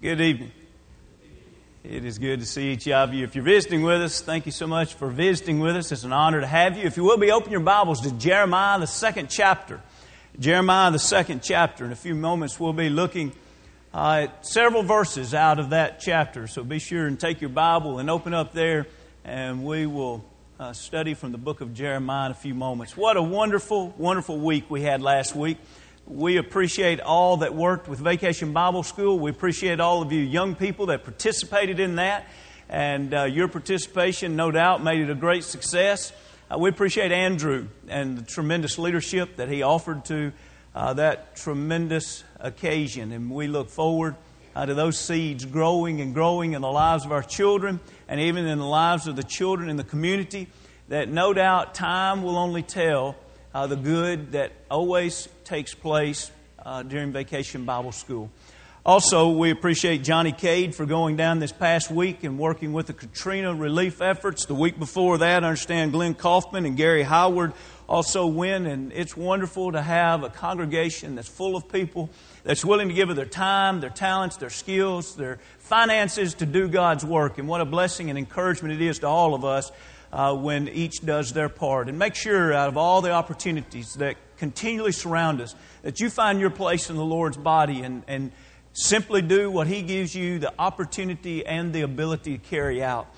Good evening. It is good to see each of you. If you're visiting with us, thank you so much for visiting with us. It's an honor to have you. If you will be, open your Bibles to Jeremiah, the second chapter. Jeremiah, the second chapter. In a few moments, we'll be looking uh, at several verses out of that chapter. So be sure and take your Bible and open up there, and we will uh, study from the book of Jeremiah in a few moments. What a wonderful, wonderful week we had last week. We appreciate all that worked with Vacation Bible School. We appreciate all of you young people that participated in that. And uh, your participation, no doubt, made it a great success. Uh, we appreciate Andrew and the tremendous leadership that he offered to uh, that tremendous occasion. And we look forward uh, to those seeds growing and growing in the lives of our children and even in the lives of the children in the community. That no doubt time will only tell uh, the good that always takes place uh, during Vacation Bible School. Also, we appreciate Johnny Cade for going down this past week and working with the Katrina relief efforts. The week before that, I understand Glenn Kaufman and Gary Howard also went, and it's wonderful to have a congregation that's full of people that's willing to give of their time, their talents, their skills, their finances to do God's work. And what a blessing and encouragement it is to all of us uh, when each does their part. And make sure, out of all the opportunities that continually surround us, that you find your place in the Lord's body and, and simply do what He gives you the opportunity and the ability to carry out.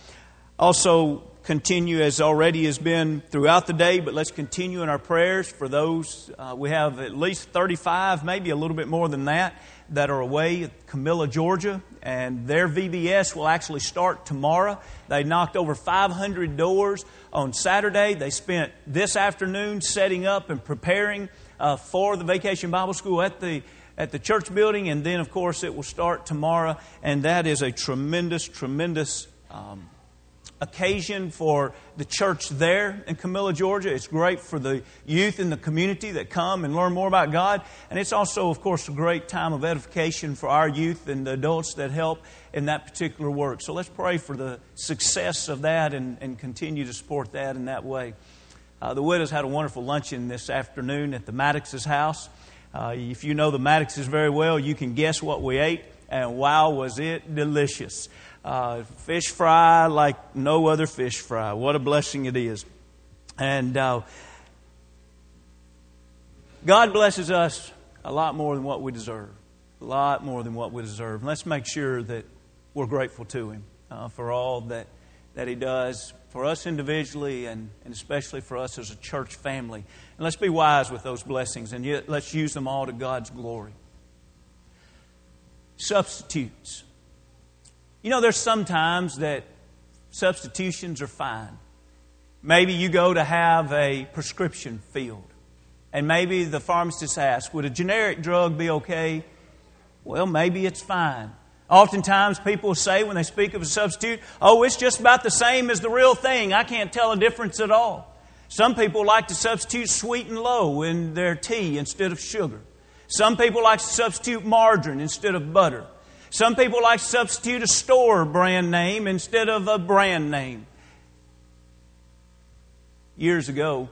Also, continue as already has been throughout the day, but let's continue in our prayers for those. Uh, we have at least 35, maybe a little bit more than that, that are away at Camilla, Georgia, and their VBS will actually start tomorrow. They knocked over 500 doors on Saturday. They spent this afternoon setting up and preparing uh, for the Vacation Bible School at the at the church building, and then, of course, it will start tomorrow. And that is a tremendous, tremendous um, occasion for the church there in Camilla, Georgia. It's great for the youth in the community that come and learn more about God. And it's also, of course, a great time of edification for our youth and the adults that help in that particular work. So let's pray for the success of that and, and continue to support that in that way. Uh, the widows had a wonderful luncheon this afternoon at the Maddox's house. Uh, if you know the Maddoxes very well, you can guess what we ate, and wow, was it delicious! Uh, fish fry like no other fish fry. What a blessing it is. And uh, God blesses us a lot more than what we deserve. A lot more than what we deserve. And let's make sure that we're grateful to Him uh, for all that, that He does for us individually and, and especially for us as a church family. And let's be wise with those blessings and yet let's use them all to God's glory. Substitutes. You know, there's sometimes that substitutions are fine. Maybe you go to have a prescription filled, and maybe the pharmacist asks, Would a generic drug be okay? Well, maybe it's fine. Oftentimes, people say when they speak of a substitute, Oh, it's just about the same as the real thing. I can't tell a difference at all. Some people like to substitute sweet and low in their tea instead of sugar. Some people like to substitute margarine instead of butter. Some people like substitute a store brand name instead of a brand name. Years ago,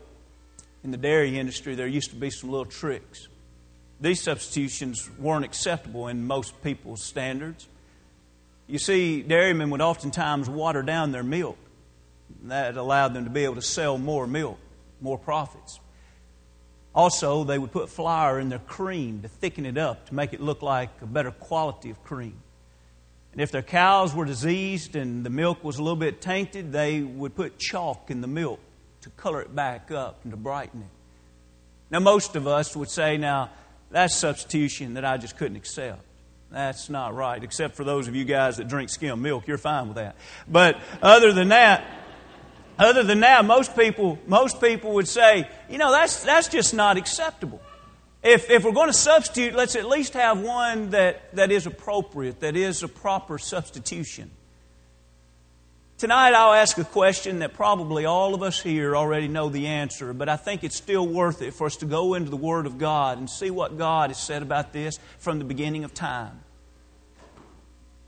in the dairy industry, there used to be some little tricks. These substitutions weren't acceptable in most people's standards. You see, dairymen would oftentimes water down their milk. That allowed them to be able to sell more milk, more profits. Also, they would put flour in their cream to thicken it up to make it look like a better quality of cream. And if their cows were diseased and the milk was a little bit tainted, they would put chalk in the milk to color it back up and to brighten it. Now, most of us would say, now, that's substitution that I just couldn't accept. That's not right, except for those of you guys that drink skim milk. You're fine with that. But other than that, other than that, most people, most people would say, you know, that's, that's just not acceptable. If, if we're going to substitute, let's at least have one that, that is appropriate, that is a proper substitution. Tonight, I'll ask a question that probably all of us here already know the answer, but I think it's still worth it for us to go into the Word of God and see what God has said about this from the beginning of time.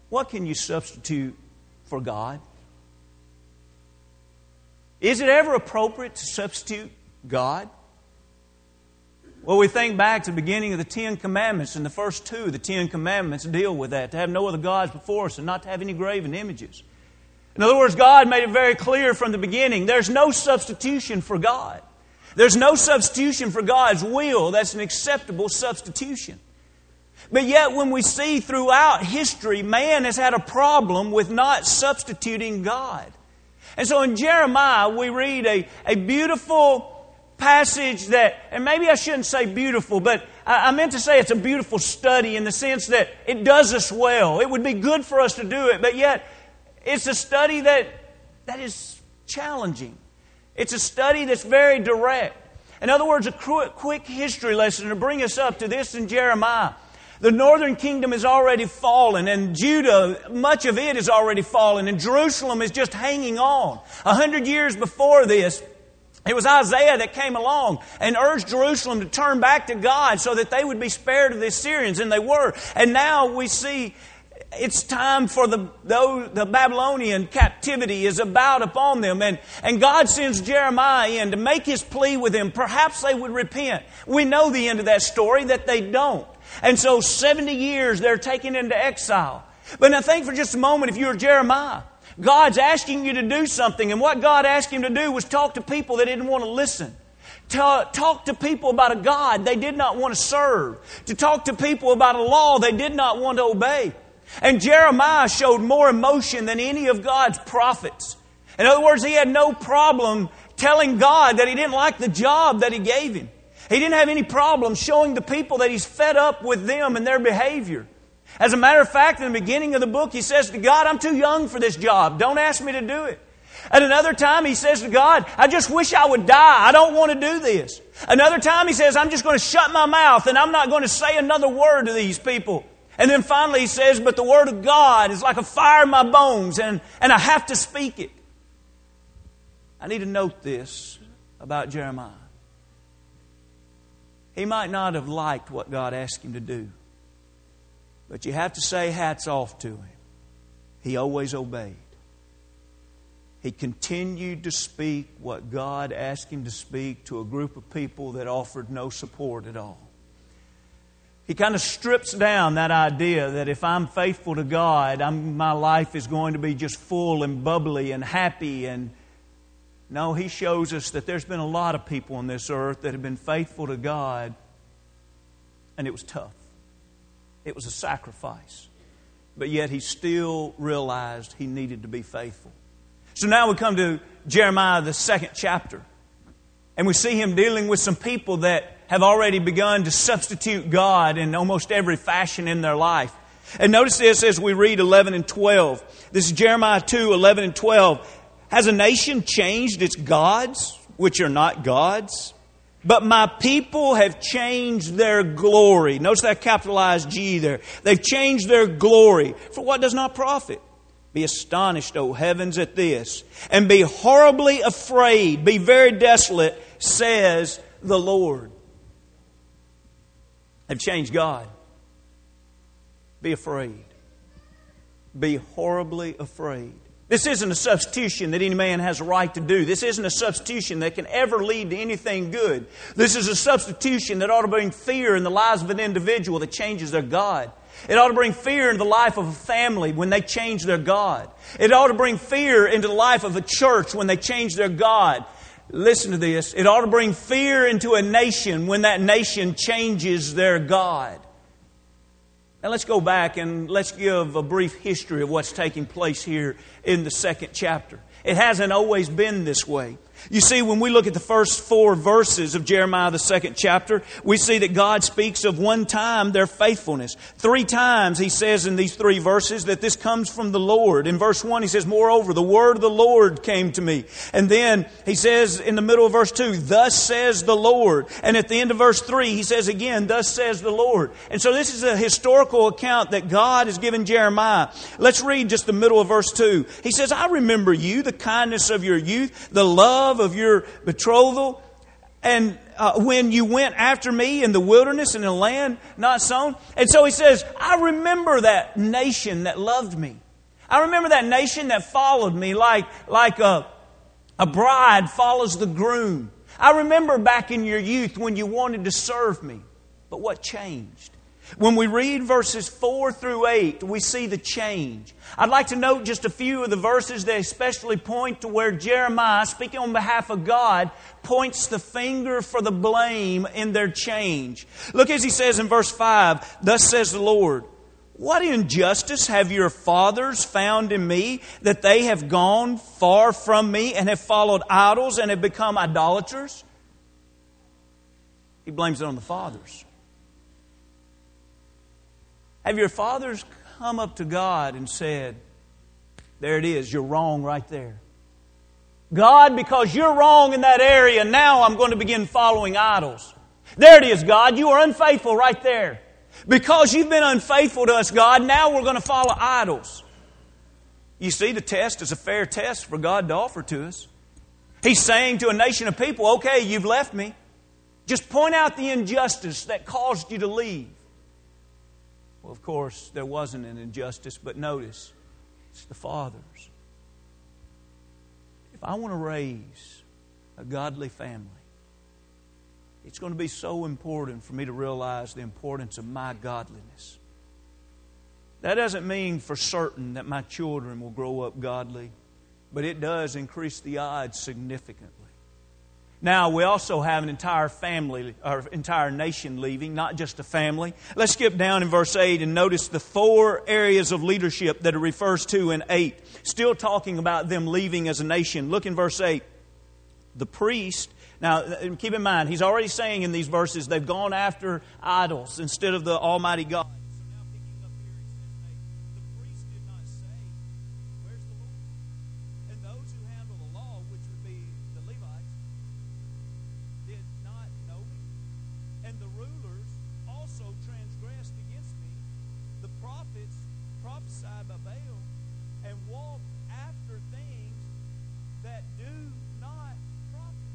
What can you substitute for God? Is it ever appropriate to substitute God? Well, we think back to the beginning of the Ten Commandments, and the first two the Ten Commandments deal with that to have no other gods before us and not to have any graven images. In other words, God made it very clear from the beginning there's no substitution for God. There's no substitution for God's will that's an acceptable substitution. But yet, when we see throughout history, man has had a problem with not substituting God. And so in Jeremiah, we read a, a beautiful passage that, and maybe I shouldn't say beautiful, but I, I meant to say it's a beautiful study in the sense that it does us well. It would be good for us to do it, but yet it's a study that, that is challenging. It's a study that's very direct. In other words, a quick history lesson to bring us up to this in Jeremiah. The northern kingdom is already fallen, and Judah, much of it is already fallen, and Jerusalem is just hanging on. A hundred years before this, it was Isaiah that came along and urged Jerusalem to turn back to God so that they would be spared of the Assyrians, and they were. And now we see it's time for the, the, the, Babylonian captivity is about upon them. And, and God sends Jeremiah in to make his plea with them. Perhaps they would repent. We know the end of that story, that they don't. And so 70 years they're taken into exile. But now think for just a moment if you were Jeremiah. God's asking you to do something, and what God asked him to do was talk to people that didn't want to listen. Talk to people about a God they did not want to serve. To talk to people about a law they did not want to obey. And Jeremiah showed more emotion than any of God's prophets. In other words, he had no problem telling God that he didn't like the job that he gave him. He didn't have any problem showing the people that he's fed up with them and their behavior. As a matter of fact, in the beginning of the book, he says to God, I'm too young for this job. Don't ask me to do it. At another time, he says to God, I just wish I would die. I don't want to do this. Another time, he says, I'm just going to shut my mouth and I'm not going to say another word to these people. And then finally, he says, But the word of God is like a fire in my bones and, and I have to speak it. I need to note this about Jeremiah. He might not have liked what God asked him to do. But you have to say hats off to him. He always obeyed. He continued to speak what God asked him to speak to a group of people that offered no support at all. He kind of strips down that idea that if I'm faithful to God, I'm, my life is going to be just full and bubbly and happy. And no, he shows us that there's been a lot of people on this earth that have been faithful to God, and it was tough. It was a sacrifice. But yet he still realized he needed to be faithful. So now we come to Jeremiah, the second chapter. And we see him dealing with some people that have already begun to substitute God in almost every fashion in their life. And notice this as we read 11 and 12. This is Jeremiah 2 11 and 12. Has a nation changed its gods, which are not gods? But my people have changed their glory. Notice that capitalized G there. They've changed their glory for what does not profit. Be astonished, O heavens, at this, and be horribly afraid, be very desolate, says the Lord. Have changed God. Be afraid. Be horribly afraid. This isn't a substitution that any man has a right to do. This isn't a substitution that can ever lead to anything good. This is a substitution that ought to bring fear in the lives of an individual that changes their God. It ought to bring fear into the life of a family when they change their God. It ought to bring fear into the life of a church when they change their God. Listen to this. It ought to bring fear into a nation when that nation changes their God. Now let's go back and let's give a brief history of what's taking place here in the second chapter. It hasn't always been this way. You see, when we look at the first four verses of Jeremiah, the second chapter, we see that God speaks of one time their faithfulness. Three times he says in these three verses that this comes from the Lord. In verse one, he says, Moreover, the word of the Lord came to me. And then he says in the middle of verse two, Thus says the Lord. And at the end of verse three, he says again, Thus says the Lord. And so this is a historical account that God has given Jeremiah. Let's read just the middle of verse two. He says, I remember you, the kindness of your youth, the love love of your betrothal, and uh, when you went after me in the wilderness in a land not sown. And so he says, I remember that nation that loved me. I remember that nation that followed me like, like a, a bride follows the groom. I remember back in your youth when you wanted to serve me. But what changed? When we read verses 4 through 8, we see the change. I'd like to note just a few of the verses that especially point to where Jeremiah, speaking on behalf of God, points the finger for the blame in their change. Look as he says in verse 5 Thus says the Lord, What injustice have your fathers found in me that they have gone far from me and have followed idols and have become idolaters? He blames it on the fathers. Have your fathers come up to God and said, There it is, you're wrong right there. God, because you're wrong in that area, now I'm going to begin following idols. There it is, God, you are unfaithful right there. Because you've been unfaithful to us, God, now we're going to follow idols. You see, the test is a fair test for God to offer to us. He's saying to a nation of people, okay, you've left me. Just point out the injustice that caused you to leave. Well, of course, there wasn't an injustice, but notice it's the fathers. If I want to raise a godly family, it's going to be so important for me to realize the importance of my godliness. That doesn't mean for certain that my children will grow up godly, but it does increase the odds significantly. Now, we also have an entire family, or entire nation leaving, not just a family. Let's skip down in verse 8 and notice the four areas of leadership that it refers to in 8. Still talking about them leaving as a nation. Look in verse 8. The priest, now keep in mind, he's already saying in these verses they've gone after idols instead of the Almighty God. prophesied by Baal and walk after things that do not profit.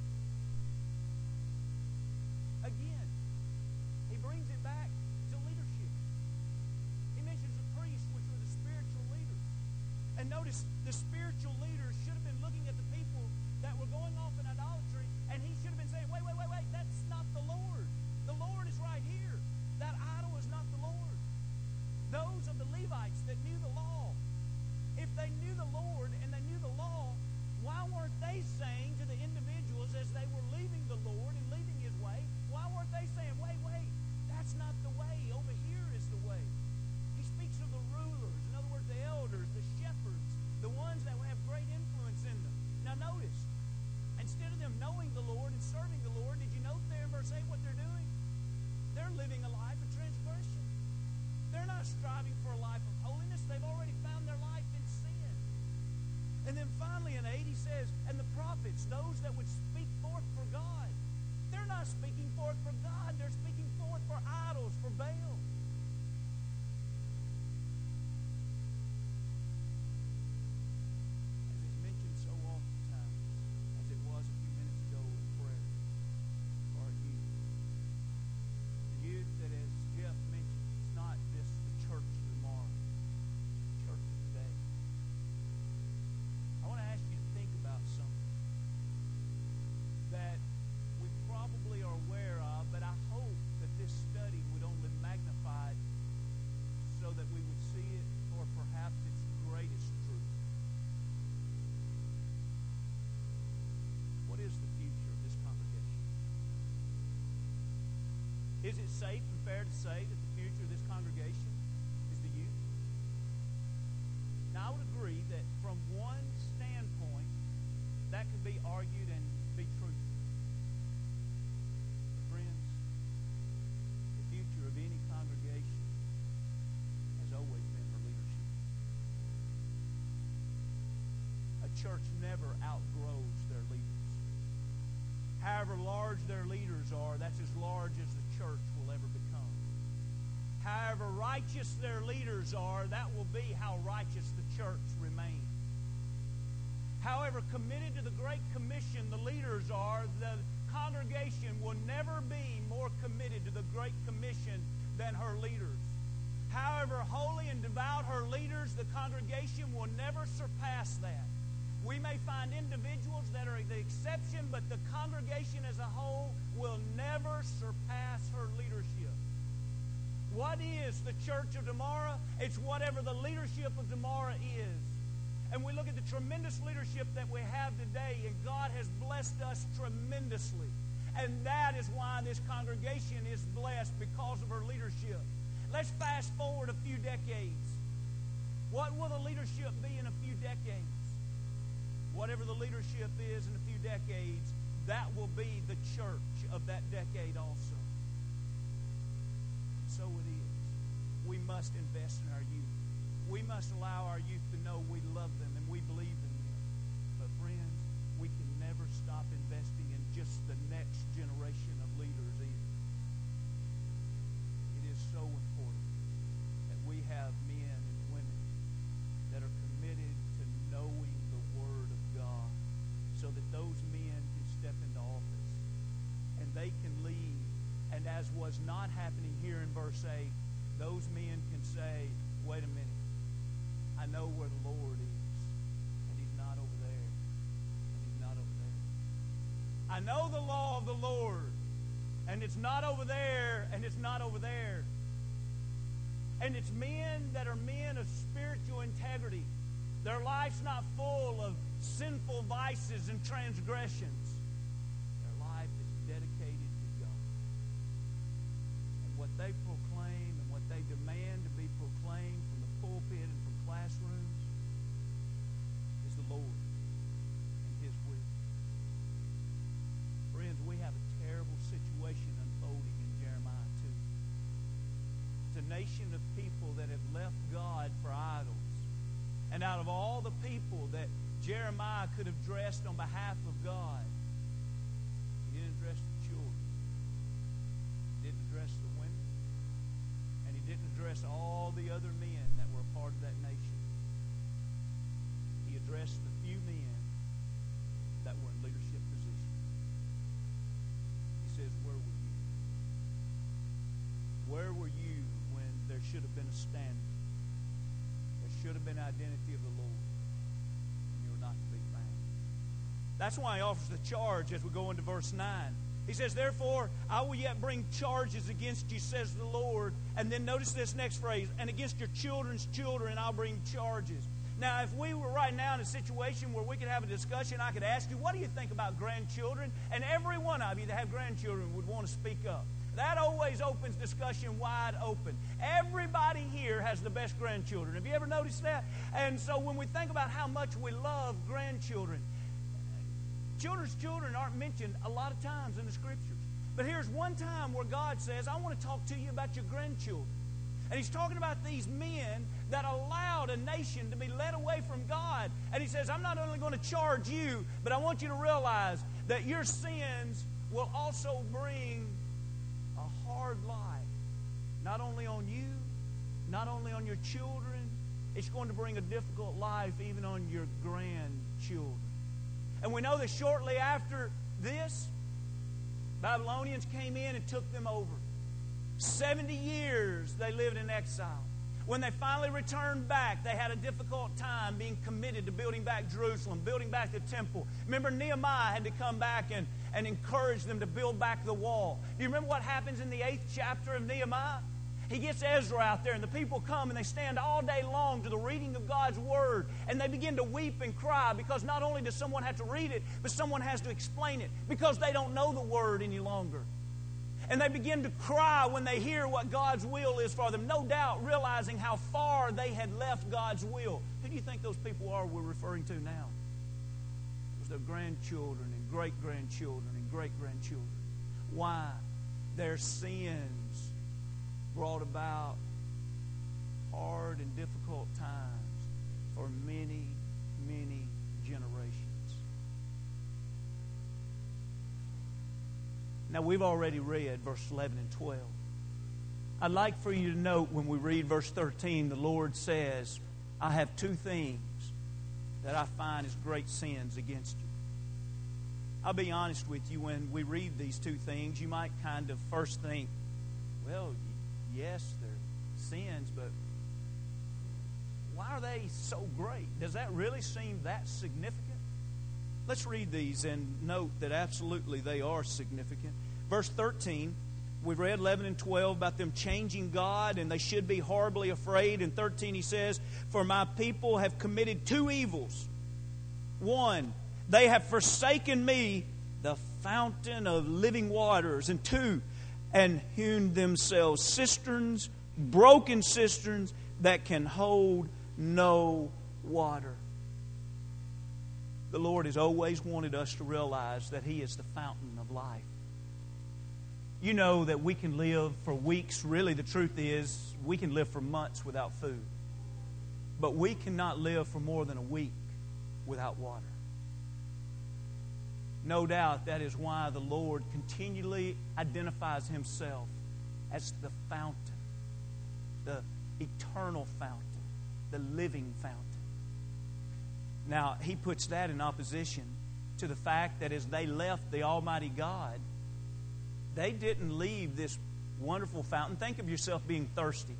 Again, he brings it back to leadership. He mentions the priests, which were the spiritual leaders. And notice the spiritual leaders should have been looking at the people that were going off in idolatry, and he should have been saying, wait, wait, wait, wait. serving the Lord, did you note there in verse 8 what they're doing? They're living a life of transgression. They're not striving for a life of holiness. They've already found their life in sin. And then finally in 8, he says, And the prophets, those that would speak forth for God, they're not speaking forth for God. They're speaking forth for idols, for Baal. Is it safe and fair to say that the future of this congregation is the youth? Now, I would agree that from one standpoint, that could be argued and be true. But friends, the future of any congregation has always been her leadership. A church never outgrows their leaders. However large their leaders are, that's as large as the church will ever become. However righteous their leaders are, that will be how righteous the church remains. However committed to the Great Commission the leaders are, the congregation will never be more committed to the Great Commission than her leaders. However holy and devout her leaders, the congregation will never surpass that. We may find individuals that are the exception, but the congregation as a whole will never surpass her leadership. What is the church of tomorrow? It's whatever the leadership of tomorrow is. And we look at the tremendous leadership that we have today, and God has blessed us tremendously. And that is why this congregation is blessed because of her leadership. Let's fast forward a few decades. What will the leadership be in a few decades? Whatever the leadership is in a few decades, that will be the church of that decade also. And so it is. We must invest in our youth. We must allow our youth to know we love them and we believe in them. But friends, we can never stop investing in just the next generation of leaders either. It is so important that we have here in verse 8, those men can say, wait a minute, I know where the Lord is, and He's not over there, and He's not over there. I know the law of the Lord, and it's not over there, and it's not over there. And it's men that are men of spiritual integrity. Their life's not full of sinful vices and transgressions. They proclaim and what they demand to be proclaimed from the pulpit and from classrooms is the Lord and His will. Friends, we have a terrible situation unfolding in Jeremiah 2. It's a nation of people that have left God for idols. And out of all the people that Jeremiah could have dressed on behalf of God, he didn't address the children. He didn't address the women. And he didn't address all the other men that were a part of that nation. He addressed the few men that were in leadership positions. He says, Where were you? Where were you when there should have been a standard? There should have been an identity of the Lord. And you were not to be found. That's why he offers the charge as we go into verse 9. He says, Therefore, I will yet bring charges against you, says the Lord. And then notice this next phrase, and against your children's children I'll bring charges. Now, if we were right now in a situation where we could have a discussion, I could ask you, what do you think about grandchildren? And every one of you that have grandchildren would want to speak up. That always opens discussion wide open. Everybody here has the best grandchildren. Have you ever noticed that? And so when we think about how much we love grandchildren, children's children aren't mentioned a lot of times in the scriptures. But here's one time where God says, I want to talk to you about your grandchildren. And he's talking about these men that allowed a nation to be led away from God. And he says, I'm not only going to charge you, but I want you to realize that your sins will also bring a hard life. Not only on you, not only on your children, it's going to bring a difficult life even on your grandchildren. And we know that shortly after this, Babylonians came in and took them over. 70 years they lived in exile. When they finally returned back, they had a difficult time being committed to building back Jerusalem, building back the temple. Remember, Nehemiah had to come back and, and encourage them to build back the wall. Do you remember what happens in the eighth chapter of Nehemiah? He gets Ezra out there, and the people come and they stand all day long to the reading of God's Word, and they begin to weep and cry because not only does someone have to read it, but someone has to explain it because they don't know the Word any longer. And they begin to cry when they hear what God's will is for them, no doubt realizing how far they had left God's will. Who do you think those people are we're referring to now? It was their grandchildren and great grandchildren and great grandchildren. Why? Their sins brought about hard and difficult times for many, many generations. Now, we've already read verse 11 and 12. I'd like for you to note when we read verse 13, the Lord says, I have two things that I find as great sins against you. I'll be honest with you, when we read these two things, you might kind of first think, well, yes, they're sins, but why are they so great? Does that really seem that significant? Let's read these and note that absolutely they are significant. Verse 13, we've read 11 and 12 about them changing God and they should be horribly afraid. In 13, he says, For my people have committed two evils. One, they have forsaken me, the fountain of living waters. And two, and hewn themselves cisterns, broken cisterns that can hold no water. The Lord has always wanted us to realize that He is the fountain of life. You know that we can live for weeks. Really, the truth is, we can live for months without food. But we cannot live for more than a week without water. No doubt that is why the Lord continually identifies Himself as the fountain, the eternal fountain, the living fountain. Now, He puts that in opposition to the fact that as they left the Almighty God, they didn't leave this wonderful fountain. Think of yourself being thirsty.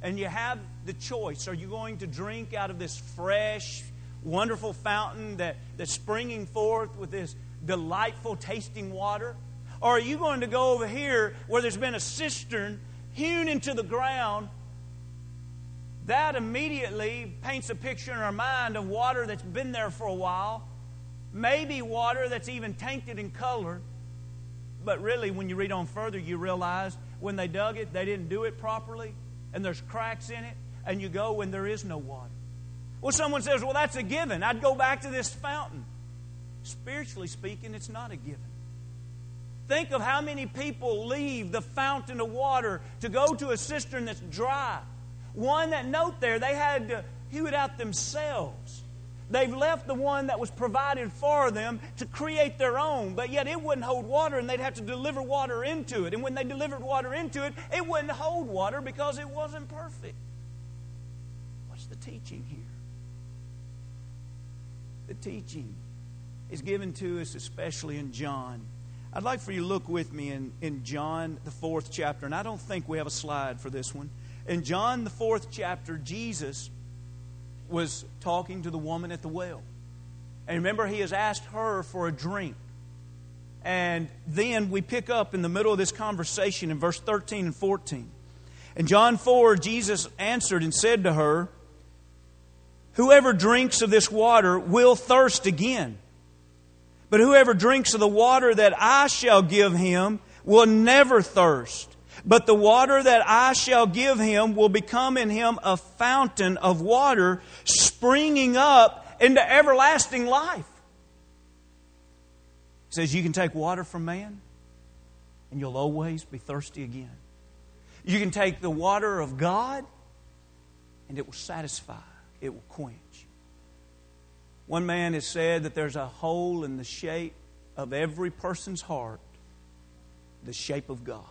And you have the choice. Are you going to drink out of this fresh, wonderful fountain that, that's springing forth with this delightful tasting water? Or are you going to go over here where there's been a cistern hewn into the ground? That immediately paints a picture in our mind of water that's been there for a while, maybe water that's even tainted in color. But really, when you read on further, you realize when they dug it, they didn't do it properly, and there's cracks in it, and you go when there is no water. Well, someone says, Well, that's a given. I'd go back to this fountain. Spiritually speaking, it's not a given. Think of how many people leave the fountain of water to go to a cistern that's dry. One that note there, they had to hew it out themselves. They've left the one that was provided for them to create their own, but yet it wouldn't hold water and they'd have to deliver water into it. And when they delivered water into it, it wouldn't hold water because it wasn't perfect. What's the teaching here? The teaching is given to us, especially in John. I'd like for you to look with me in, in John, the fourth chapter, and I don't think we have a slide for this one. In John, the fourth chapter, Jesus was talking to the woman at the well. And remember, he has asked her for a drink. And then we pick up in the middle of this conversation in verse 13 and 14. In John 4, Jesus answered and said to her, Whoever drinks of this water will thirst again. But whoever drinks of the water that I shall give him will never thirst. But the water that I shall give him will become in him a fountain of water springing up into everlasting life. He says, You can take water from man, and you'll always be thirsty again. You can take the water of God, and it will satisfy, it will quench. One man has said that there's a hole in the shape of every person's heart, the shape of God.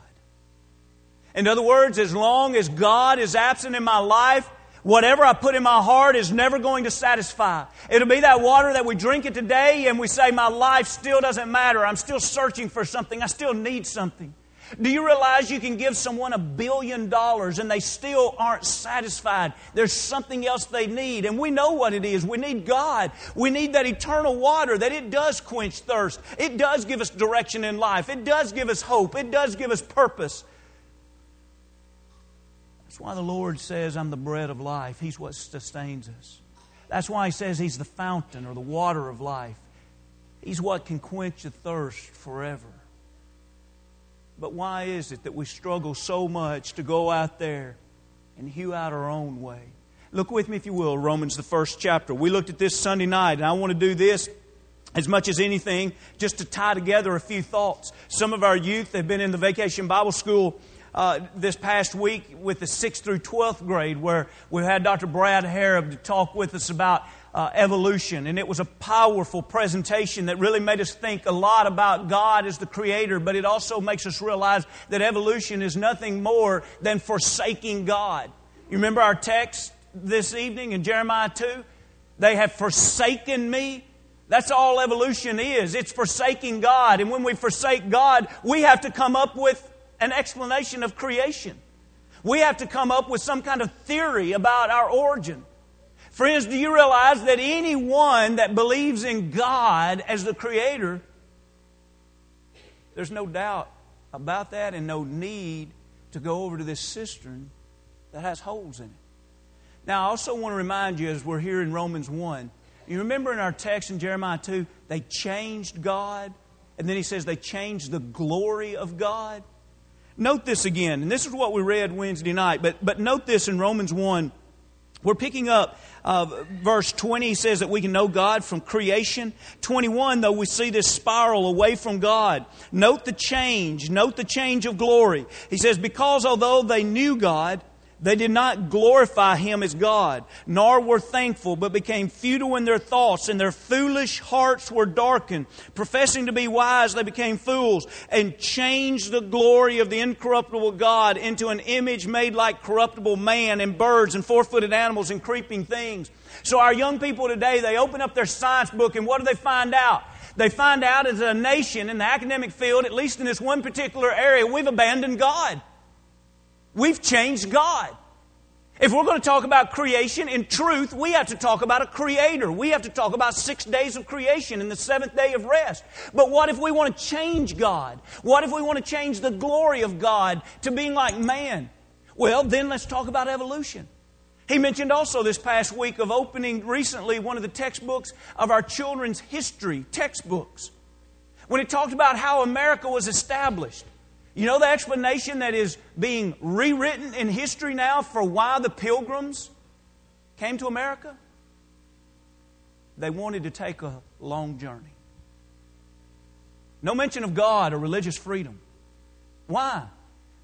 In other words, as long as God is absent in my life, whatever I put in my heart is never going to satisfy. It'll be that water that we drink it today and we say, My life still doesn't matter. I'm still searching for something. I still need something. Do you realize you can give someone a billion dollars and they still aren't satisfied? There's something else they need, and we know what it is. We need God. We need that eternal water that it does quench thirst. It does give us direction in life. It does give us hope. It does give us purpose. That's why the Lord says, I'm the bread of life. He's what sustains us. That's why He says He's the fountain or the water of life. He's what can quench the thirst forever. But why is it that we struggle so much to go out there and hew out our own way? Look with me, if you will, Romans, the first chapter. We looked at this Sunday night, and I want to do this as much as anything just to tie together a few thoughts. Some of our youth have been in the vacation Bible school uh, this past week with the 6th through 12th grade, where we had Dr. Brad Harrub to talk with us about uh, evolution. And it was a powerful presentation that really made us think a lot about God as the creator, but it also makes us realize that evolution is nothing more than forsaking God. You remember our text this evening in Jeremiah 2? They have forsaken me. That's all evolution is. It's forsaking God. And when we forsake God, we have to come up with an explanation of creation. We have to come up with some kind of theory about our origin. Friends, do you realize that anyone that believes in God as the Creator, there's no doubt about that and no need to go over to this cistern that has holes in it. Now, I also want to remind you as we're here in Romans 1, you remember in our text in Jeremiah 2, they changed God, and then he says they changed the glory of God. Note this again, and this is what we read Wednesday night, but, but note this in Romans 1. We're picking up uh, verse 20 says that we can know God from creation. 21, though, we see this spiral away from God. Note the change. Note the change of glory. He says, Because although they knew God, they did not glorify him as God, nor were thankful, but became futile in their thoughts, and their foolish hearts were darkened. Professing to be wise, they became fools, and changed the glory of the incorruptible God into an image made like corruptible man, and birds, and four footed animals, and creeping things. So, our young people today, they open up their science book, and what do they find out? They find out as a nation in the academic field, at least in this one particular area, we've abandoned God. We've changed God. If we're going to talk about creation in truth, we have to talk about a creator. We have to talk about six days of creation and the seventh day of rest. But what if we want to change God? What if we want to change the glory of God to being like man? Well, then let's talk about evolution. He mentioned also this past week of opening recently one of the textbooks of our children's history textbooks. When he talked about how America was established. You know the explanation that is being rewritten in history now for why the pilgrims came to America? They wanted to take a long journey. No mention of God or religious freedom. Why?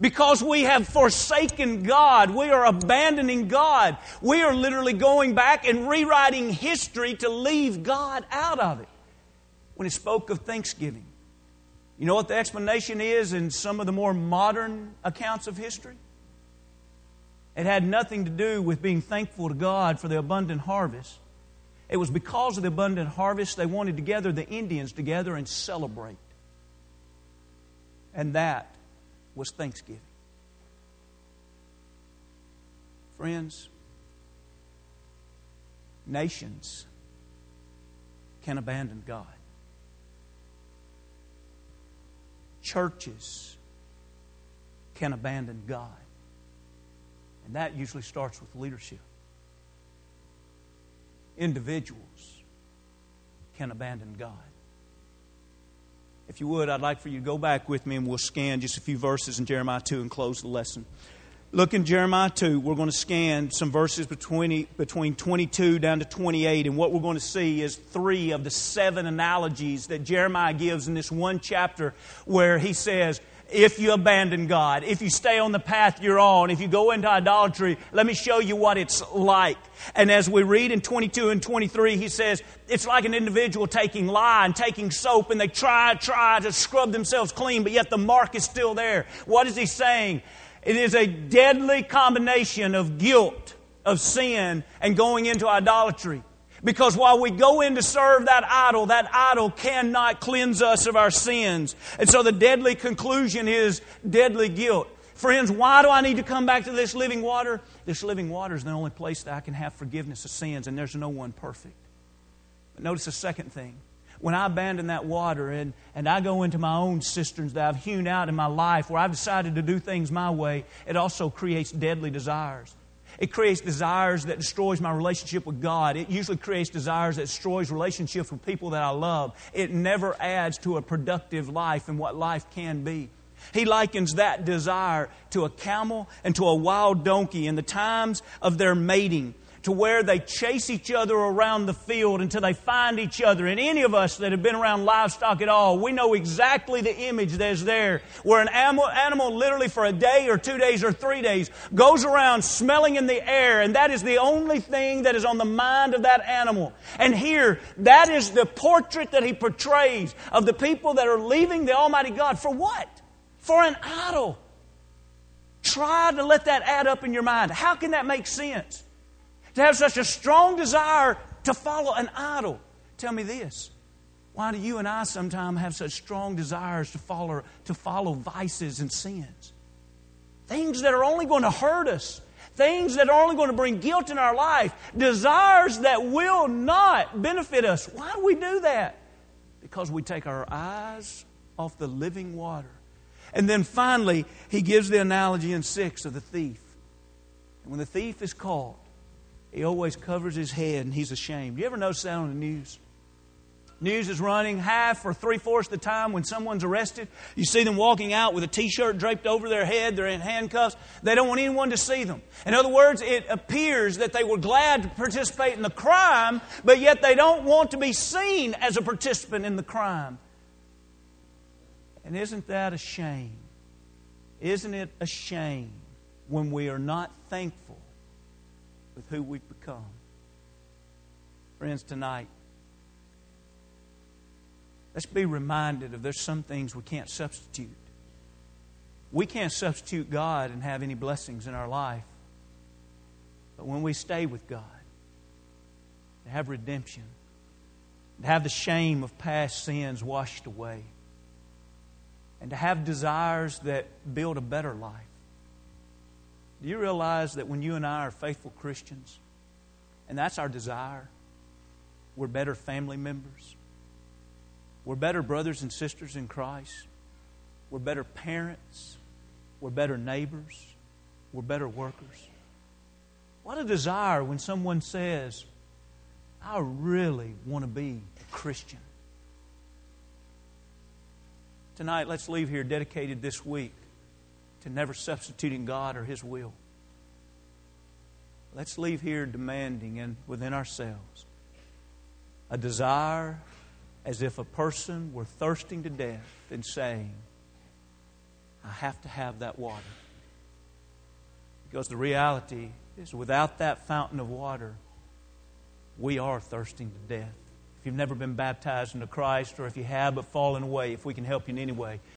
Because we have forsaken God. We are abandoning God. We are literally going back and rewriting history to leave God out of it. When he spoke of Thanksgiving, you know what the explanation is in some of the more modern accounts of history? It had nothing to do with being thankful to God for the abundant harvest. It was because of the abundant harvest they wanted to gather the Indians together and celebrate. And that was Thanksgiving. Friends, nations can abandon God. Churches can abandon God. And that usually starts with leadership. Individuals can abandon God. If you would, I'd like for you to go back with me and we'll scan just a few verses in Jeremiah 2 and close the lesson. Look in Jeremiah 2. We're going to scan some verses between, between 22 down to 28. And what we're going to see is three of the seven analogies that Jeremiah gives in this one chapter where he says, if you abandon God, if you stay on the path you're on, if you go into idolatry, let me show you what it's like. And as we read in 22 and 23, he says, it's like an individual taking lye and taking soap and they try, try to scrub themselves clean, but yet the mark is still there. What is he saying? It is a deadly combination of guilt, of sin, and going into idolatry. Because while we go in to serve that idol, that idol cannot cleanse us of our sins. And so the deadly conclusion is deadly guilt. Friends, why do I need to come back to this living water? This living water is the only place that I can have forgiveness of sins, and there's no one perfect. But notice the second thing when I abandon that water and, and I go into my own cisterns that I've hewn out in my life where I've decided to do things my way, it also creates deadly desires. It creates desires that destroys my relationship with God. It usually creates desires that destroys relationships with people that I love. It never adds to a productive life and what life can be. He likens that desire to a camel and to a wild donkey in the times of their mating to where they chase each other around the field until they find each other. And any of us that have been around livestock at all, we know exactly the image that's there, where an animal, animal literally for a day or two days or three days goes around smelling in the air, and that is the only thing that is on the mind of that animal. And here, that is the portrait that he portrays of the people that are leaving the Almighty God. For what? For an idol. Try to let that add up in your mind. How can that make sense? To have such a strong desire to follow an idol. Tell me this. Why do you and I sometimes have such strong desires to follow, to follow vices and sins? Things that are only going to hurt us. things that are only going to bring guilt in our life, desires that will not benefit us. Why do we do that? Because we take our eyes off the living water. And then finally, he gives the analogy in 6 of the thief. And when the thief is caught, he always covers his head and he's ashamed. You ever notice that on the news? News is running half or three fourths of the time when someone's arrested. You see them walking out with a t shirt draped over their head, they're in handcuffs. They don't want anyone to see them. In other words, it appears that they were glad to participate in the crime, but yet they don't want to be seen as a participant in the crime. And isn't that a shame? Isn't it a shame when we are not thankful with who we've become? Friends, tonight, Let's be reminded of there's some things we can't substitute. We can't substitute God and have any blessings in our life. But when we stay with God, to have redemption, to have the shame of past sins washed away, and to have desires that build a better life. Do you realize that when you and I are faithful Christians, and that's our desire, we're better family members? We're better brothers and sisters in Christ. We're better parents. We're better neighbors. We're better workers. What a desire when someone says, I really want to be a Christian. Tonight, let's leave here dedicated this week to never substituting God or His will. Let's leave here demanding and within ourselves a desire as if a person were thirsting to death and saying, I have to have that water. Because the reality is, without that fountain of water, we are thirsting to death. If you've never been baptized into Christ, or if you have but fallen away, if we can help you in any way,